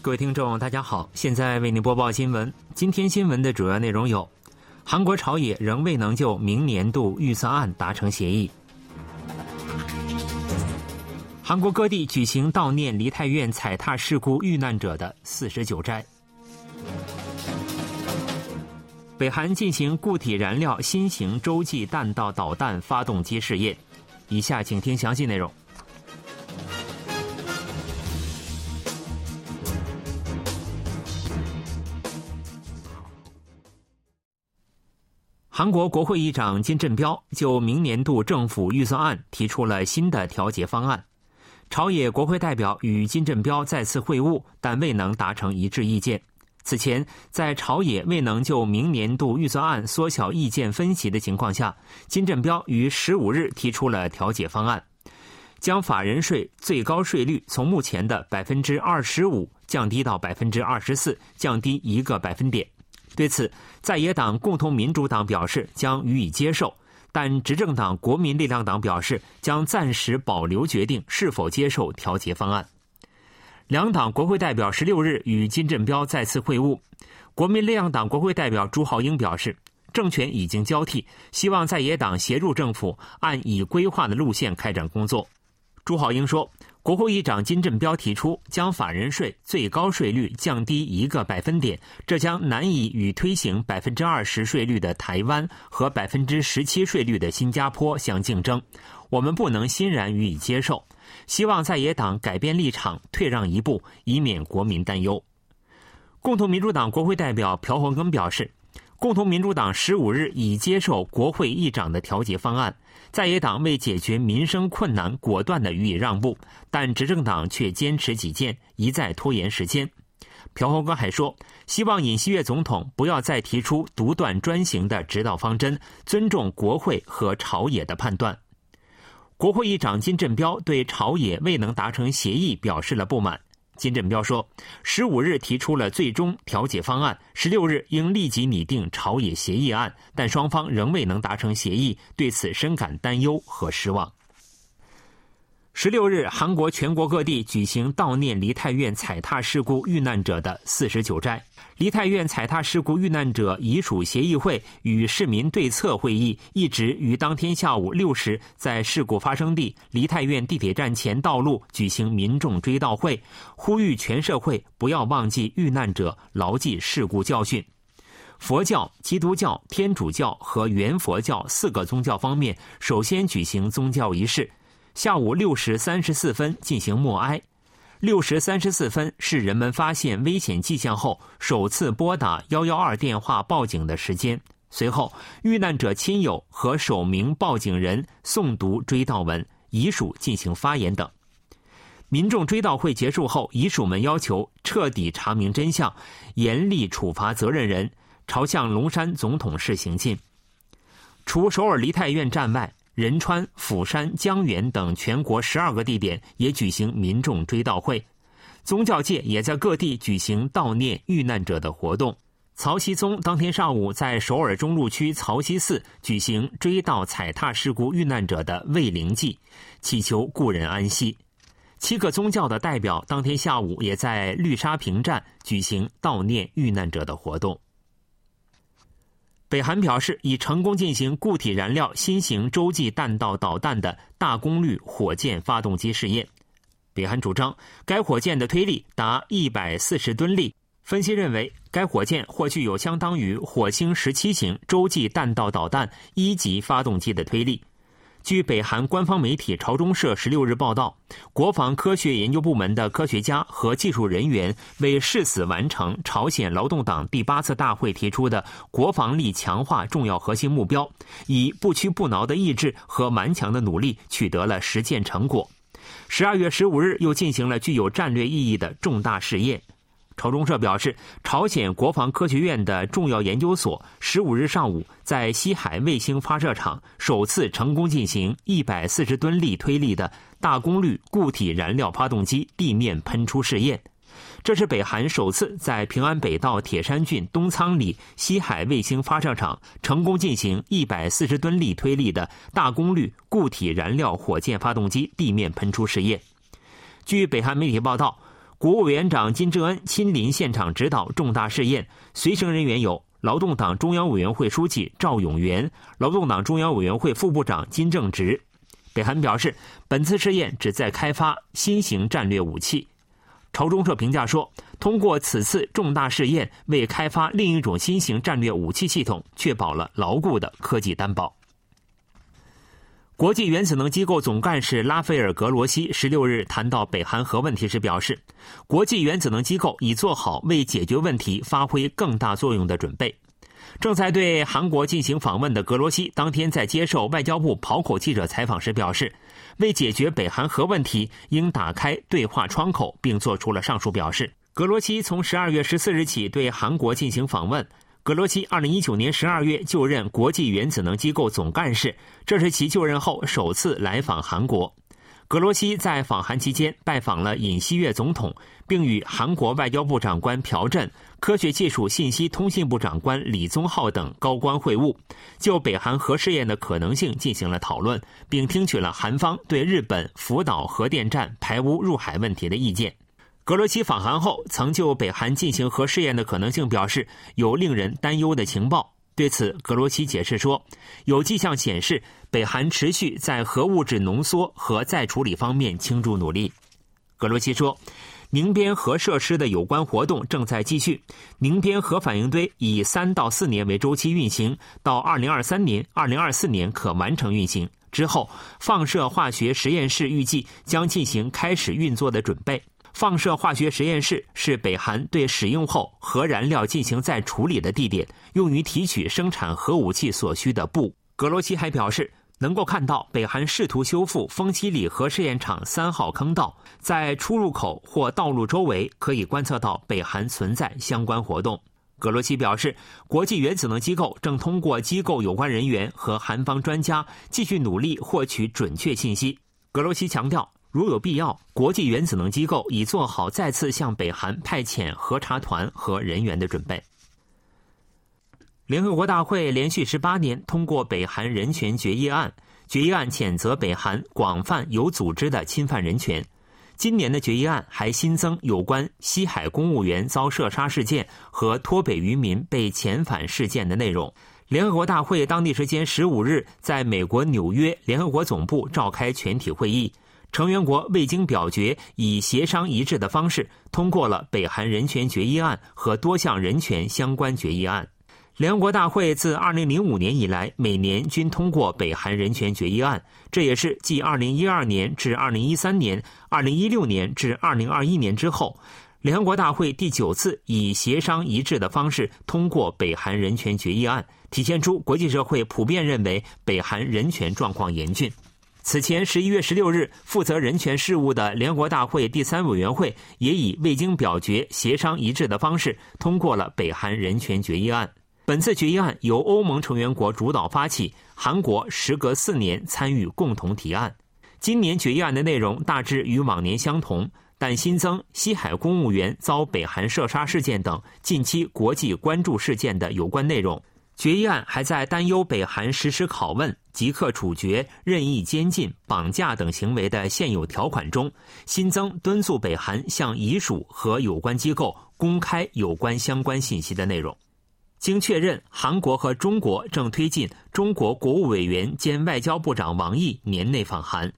各位听众，大家好，现在为您播报新闻。今天新闻的主要内容有：韩国朝野仍未能就明年度预算案达成协议；韩国各地举行悼念梨泰院踩踏事故遇难者的四十九斋；北韩进行固体燃料新型洲际弹道导弹发动机试验。以下请听详细内容。韩国国会议长金振标就明年度政府预算案提出了新的调节方案。朝野国会代表与金振标再次会晤，但未能达成一致意见。此前，在朝野未能就明年度预算案缩小意见分歧的情况下，金振标于十五日提出了调解方案，将法人税最高税率从目前的百分之二十五降低到百分之二十四，降低一个百分点。对此，在野党共同民主党表示将予以接受，但执政党国民力量党表示将暂时保留决定是否接受调节方案。两党国会代表十六日与金振标再次会晤，国民力量党国会代表朱浩英表示，政权已经交替，希望在野党协助政府按已规划的路线开展工作。朱浩英说。国会议长金振标提出将法人税最高税率降低一个百分点，这将难以与推行百分之二十税率的台湾和百分之十七税率的新加坡相竞争。我们不能欣然予以接受，希望在野党改变立场，退让一步，以免国民担忧。共同民主党国会代表朴洪根表示。共同民主党十五日已接受国会议长的调解方案，在野党为解决民生困难，果断的予以让步，但执政党却坚持己见，一再拖延时间。朴厚哥还说，希望尹锡悦总统不要再提出独断专行的指导方针，尊重国会和朝野的判断。国会议长金振标对朝野未能达成协议表示了不满。金振彪说，十五日提出了最终调解方案，十六日应立即拟定朝野协议案，但双方仍未能达成协议，对此深感担忧和失望。十六日，韩国全国各地举行悼念梨泰院踩踏事故遇难者的四十九斋。梨泰院踩踏事故遇难者遗属协议会与市民对策会议一直于当天下午六时在事故发生地梨泰院地铁站前道路举行民众追悼会，呼吁全社会不要忘记遇难者，牢记事故教训。佛教、基督教、天主教和原佛教四个宗教方面首先举行宗教仪式。下午六时三十四分进行默哀，六时三十四分是人们发现危险迹象后首次拨打幺幺二电话报警的时间。随后，遇难者亲友和首名报警人诵读追悼文，遗属进行发言等。民众追悼会结束后，遗属们要求彻底查明真相，严厉处罚责任人，朝向龙山总统室行进。除首尔梨泰院站外。仁川、釜山、江原等全国十二个地点也举行民众追悼会，宗教界也在各地举行悼念遇难者的活动。曹熙宗当天上午在首尔中路区曹溪寺举行追悼踩踏事故遇难者的慰灵祭，祈求故人安息。七个宗教的代表当天下午也在绿沙坪站举行悼念遇难者的活动。北韩表示已成功进行固体燃料新型洲际弹道导弹的大功率火箭发动机试验。北韩主张该火箭的推力达一百四十吨力。分析认为，该火箭或具有相当于火星十七型洲际弹道导弹一级发动机的推力。据北韩官方媒体朝中社十六日报道，国防科学研究部门的科学家和技术人员为誓死完成朝鲜劳动党第八次大会提出的国防力强化重要核心目标，以不屈不挠的意志和顽强的努力取得了实践成果。十二月十五日又进行了具有战略意义的重大试验。朝中社表示，朝鲜国防科学院的重要研究所十五日上午在西海卫星发射场首次成功进行一百四十吨力推力的大功率固体燃料发动机地面喷出试验。这是北韩首次在平安北道铁山郡东仓里西海卫星发射场成功进行一百四十吨力推力的大功率固体燃料火箭发动机地面喷出试验。据北韩媒体报道。国务委员长金正恩亲临现场指导重大试验，随行人员有劳动党中央委员会书记赵永元、劳动党中央委员会副部长金正直。北韩表示，本次试验旨在开发新型战略武器。朝中社评价说，通过此次重大试验，为开发另一种新型战略武器系统确保了牢固的科技担保。国际原子能机构总干事拉斐尔·格罗西十六日谈到北韩核问题时表示，国际原子能机构已做好为解决问题发挥更大作用的准备。正在对韩国进行访问的格罗西当天在接受外交部跑口记者采访时表示，为解决北韩核问题，应打开对话窗口，并做出了上述表示。格罗西从十二月十四日起对韩国进行访问。格罗西二零一九年十二月就任国际原子能机构总干事，这是其就任后首次来访韩国。格罗西在访韩期间拜访了尹锡悦总统，并与韩国外交部长官朴振、科学技术信息通信部长官李宗浩等高官会晤，就北韩核试验的可能性进行了讨论，并听取了韩方对日本福岛核电站排污入海问题的意见。格罗西访韩后，曾就北韩进行核试验的可能性表示有令人担忧的情报。对此，格罗西解释说，有迹象显示北韩持续在核物质浓缩和再处理方面倾注努力。格罗西说，宁边核设施的有关活动正在继续。宁边核反应堆以三到四年为周期运行，到二零二三年、二零二四年可完成运行。之后，放射化学实验室预计将进行开始运作的准备。放射化学实验室是北韩对使用后核燃料进行再处理的地点，用于提取生产核武器所需的布。格罗西还表示，能够看到北韩试图修复丰西里核试验场三号坑道，在出入口或道路周围可以观测到北韩存在相关活动。格罗西表示，国际原子能机构正通过机构有关人员和韩方专家继续努力获取准确信息。格罗西强调。如有必要，国际原子能机构已做好再次向北韩派遣核查团和人员的准备。联合国大会连续十八年通过北韩人权决议案，决议案谴责北韩广泛有组织的侵犯人权。今年的决议案还新增有关西海公务员遭射杀事件和脱北渔民被遣返事件的内容。联合国大会当地时间十五日在美国纽约联合国总部召开全体会议。成员国未经表决，以协商一致的方式通过了北韩人权决议案和多项人权相关决议案。联合国大会自2005年以来，每年均通过北韩人权决议案，这也是继2012年至2013年、2016年至2021年之后，联合国大会第九次以协商一致的方式通过北韩人权决议案，体现出国际社会普遍认为北韩人权状况严峻。此前十一月十六日，负责人权事务的联合国大会第三委员会也以未经表决、协商一致的方式通过了北韩人权决议案。本次决议案由欧盟成员国主导发起，韩国时隔四年参与共同提案。今年决议案的内容大致与往年相同，但新增西海公务员遭北韩射杀事件等近期国际关注事件的有关内容。决议案还在担忧北韩实施拷问、即刻处决、任意监禁、绑架等行为的现有条款中，新增敦促北韩向遗属和有关机构公开有关相关信息的内容。经确认，韩国和中国正推进中国国务委员兼外交部长王毅年内访韩。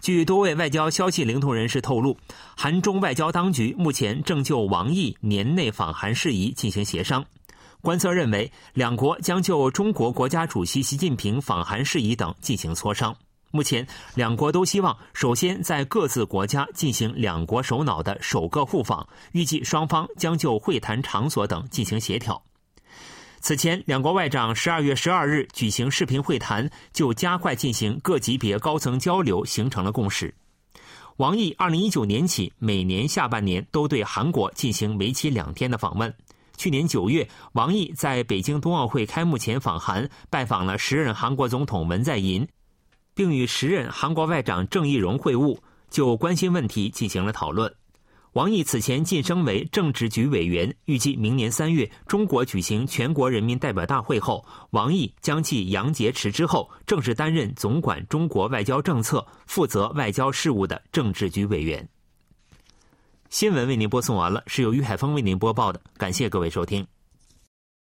据多位外交消息灵通人士透露，韩中外交当局目前正就王毅年内访韩事宜进行协商。观测认为，两国将就中国国家主席习近平访韩事宜等进行磋商。目前，两国都希望首先在各自国家进行两国首脑的首个互访，预计双方将就会谈场所等进行协调。此前，两国外长十二月十二日举行视频会谈，就加快进行各级别高层交流形成了共识。王毅二零一九年起每年下半年都对韩国进行为期两天的访问。去年九月，王毅在北京冬奥会开幕前访韩，拜访了时任韩国总统文在寅，并与时任韩国外长郑义溶会晤，就关心问题进行了讨论。王毅此前晋升为政治局委员，预计明年三月中国举行全国人民代表大会后，王毅将继杨洁篪之后，正式担任总管中国外交政策、负责外交事务的政治局委员。新闻为您播送完了，是由于海峰为您播报的，感谢各位收听。